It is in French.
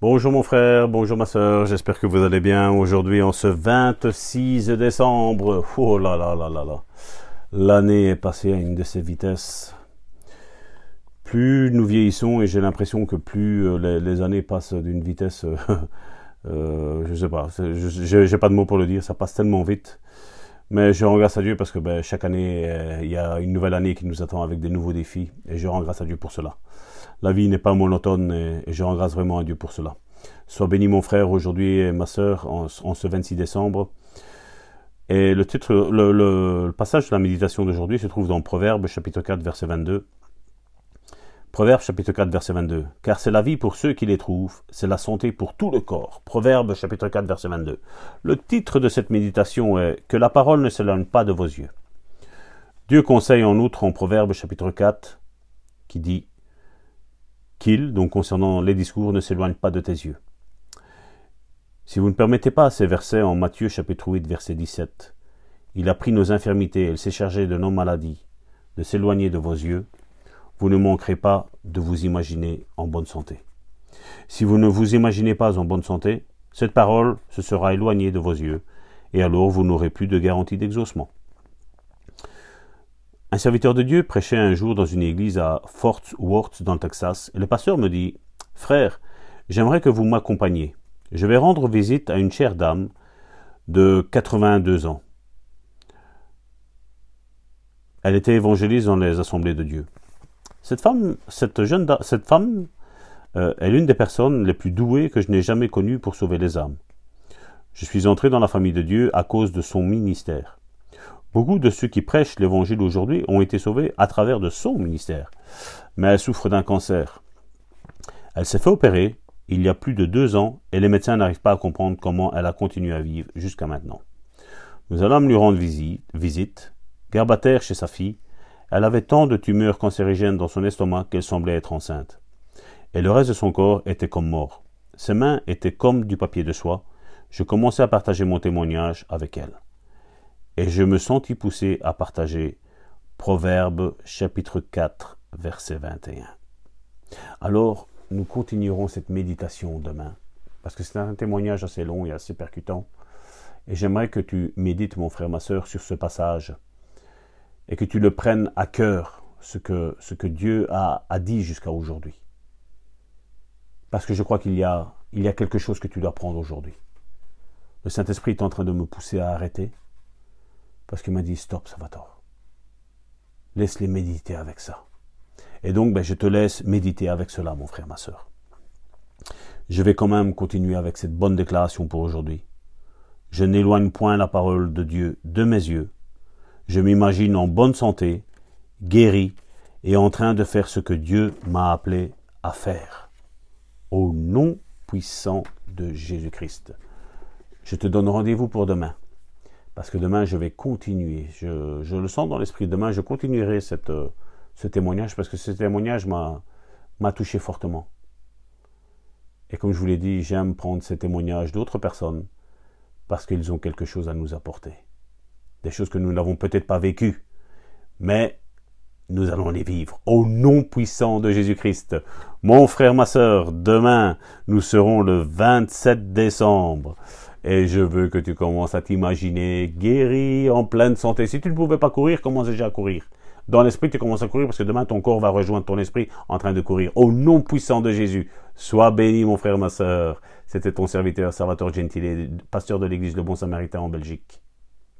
Bonjour mon frère, bonjour ma soeur, j'espère que vous allez bien aujourd'hui en ce 26 décembre. Oh là là là là là. L'année est passée à une de ces vitesses. Plus nous vieillissons et j'ai l'impression que plus euh, les, années passent d'une vitesse, euh, je sais pas, j'ai pas de mots pour le dire, ça passe tellement vite. Mais je rends grâce à Dieu parce que ben, chaque année, il y a une nouvelle année qui nous attend avec des nouveaux défis et je rends grâce à Dieu pour cela. La vie n'est pas monotone et, je rends grâce vraiment à Dieu pour cela. Sois béni mon frère aujourd'hui et ma sœur en, ce 26 décembre. Et le titre, le, passage de la méditation d'aujourd'hui se trouve dans Proverbe chapitre 4 verset 22. Proverbe chapitre 4 verset 22. Car c'est la vie pour ceux qui les trouvent, c'est la santé pour tout le corps. Proverbe chapitre 4 verset 22. Le titre de cette méditation est Que la parole ne s'éloigne pas de vos yeux. Dieu conseille en outre en Proverbe chapitre 4 qui dit qu'il, donc concernant les discours, ne s'éloigne pas de tes yeux. Si vous ne permettez pas ces versets en Matthieu chapitre 8 verset 17, il a pris nos infirmités, il s'est chargé de nos maladies, de s'éloigner de vos yeux, vous ne manquerez pas de vous imaginer en bonne santé. Si vous ne vous imaginez pas en bonne santé, cette parole se sera éloignée de vos yeux, et alors vous n'aurez plus de garantie d'exaucement. Un serviteur de Dieu prêchait un jour dans une église à Fort Worth dans le Texas, et le pasteur me dit Frère, j'aimerais que vous m'accompagniez. Je vais rendre visite à une chère dame de 82 ans. Elle était évangéliste dans les assemblées de Dieu. Cette femme, euh, est l'une des personnes les plus douées que je n'ai jamais connues pour sauver les âmes. Je suis entré dans la famille de Dieu à cause de son ministère. Beaucoup de ceux qui prêchent l'évangile aujourd'hui ont été sauvés à travers de son ministère. Mais elle souffre d'un cancer. Elle s'est fait opérer il y a plus de deux ans et les médecins n'arrivent pas à comprendre comment elle a continué à vivre jusqu'à maintenant. Nous allons lui rendre visite, visite garbataire chez sa fille. Elle avait tant de tumeurs cancérigènes dans son estomac qu'elle semblait être enceinte. Et le reste de son corps était comme mort. Ses mains étaient comme du papier de soie. Je commençais à partager mon témoignage avec elle et je me sentis poussé à partager Proverbe chapitre 4 verset 21. Alors, nous continuerons cette méditation demain, parce que c'est un témoignage assez long et assez percutant, et j'aimerais que tu médites, mon frère, ma sœur, sur ce passage, et que tu le prennes à cœur, ce que, Dieu a, dit jusqu'à aujourd'hui. Parce que je crois qu'il y a, il y a quelque chose que tu dois prendre aujourd'hui. Le Saint-Esprit est en train de me pousser à arrêter, parce qu'il m'a dit stop, ça va tort. Laisse-les méditer avec ça. Et donc, ben, je te laisse méditer avec cela, mon frère, ma soeur. Je vais quand même continuer avec cette bonne déclaration pour aujourd'hui. Je n'éloigne point la parole de Dieu de mes yeux. Je m'imagine en bonne santé, guéri et en train de faire ce que Dieu m'a appelé à faire. Au nom puissant de Jésus-Christ. Je te donne rendez-vous pour demain parce que demain je vais continuer. Je, le sens dans l'esprit. Demain je continuerai euh, ce témoignage parce que ce témoignage m'a touché fortement. Et comme je vous l'ai dit, j'aime prendre ces témoignages d'autres personnes parce qu'ils ont quelque chose à nous apporter. Des choses que nous n'avons peut-être pas vécues, mais nous allons les vivre au nom puissant de Jésus-Christ. Mon frère, ma sœur, demain, nous serons le 27 décembre. Et je veux que tu commences à t'imaginer guéri, en pleine santé. Si tu ne pouvais pas courir, commence déjà à courir. Dans l'esprit, tu commences à courir parce que demain, ton corps va rejoindre ton esprit en train de courir. Au nom puissant de Jésus, sois béni, mon frère, ma sœur. C'était ton serviteur, Salvatore Gentile, pasteur de l'église Le Bon Samaritain en Belgique.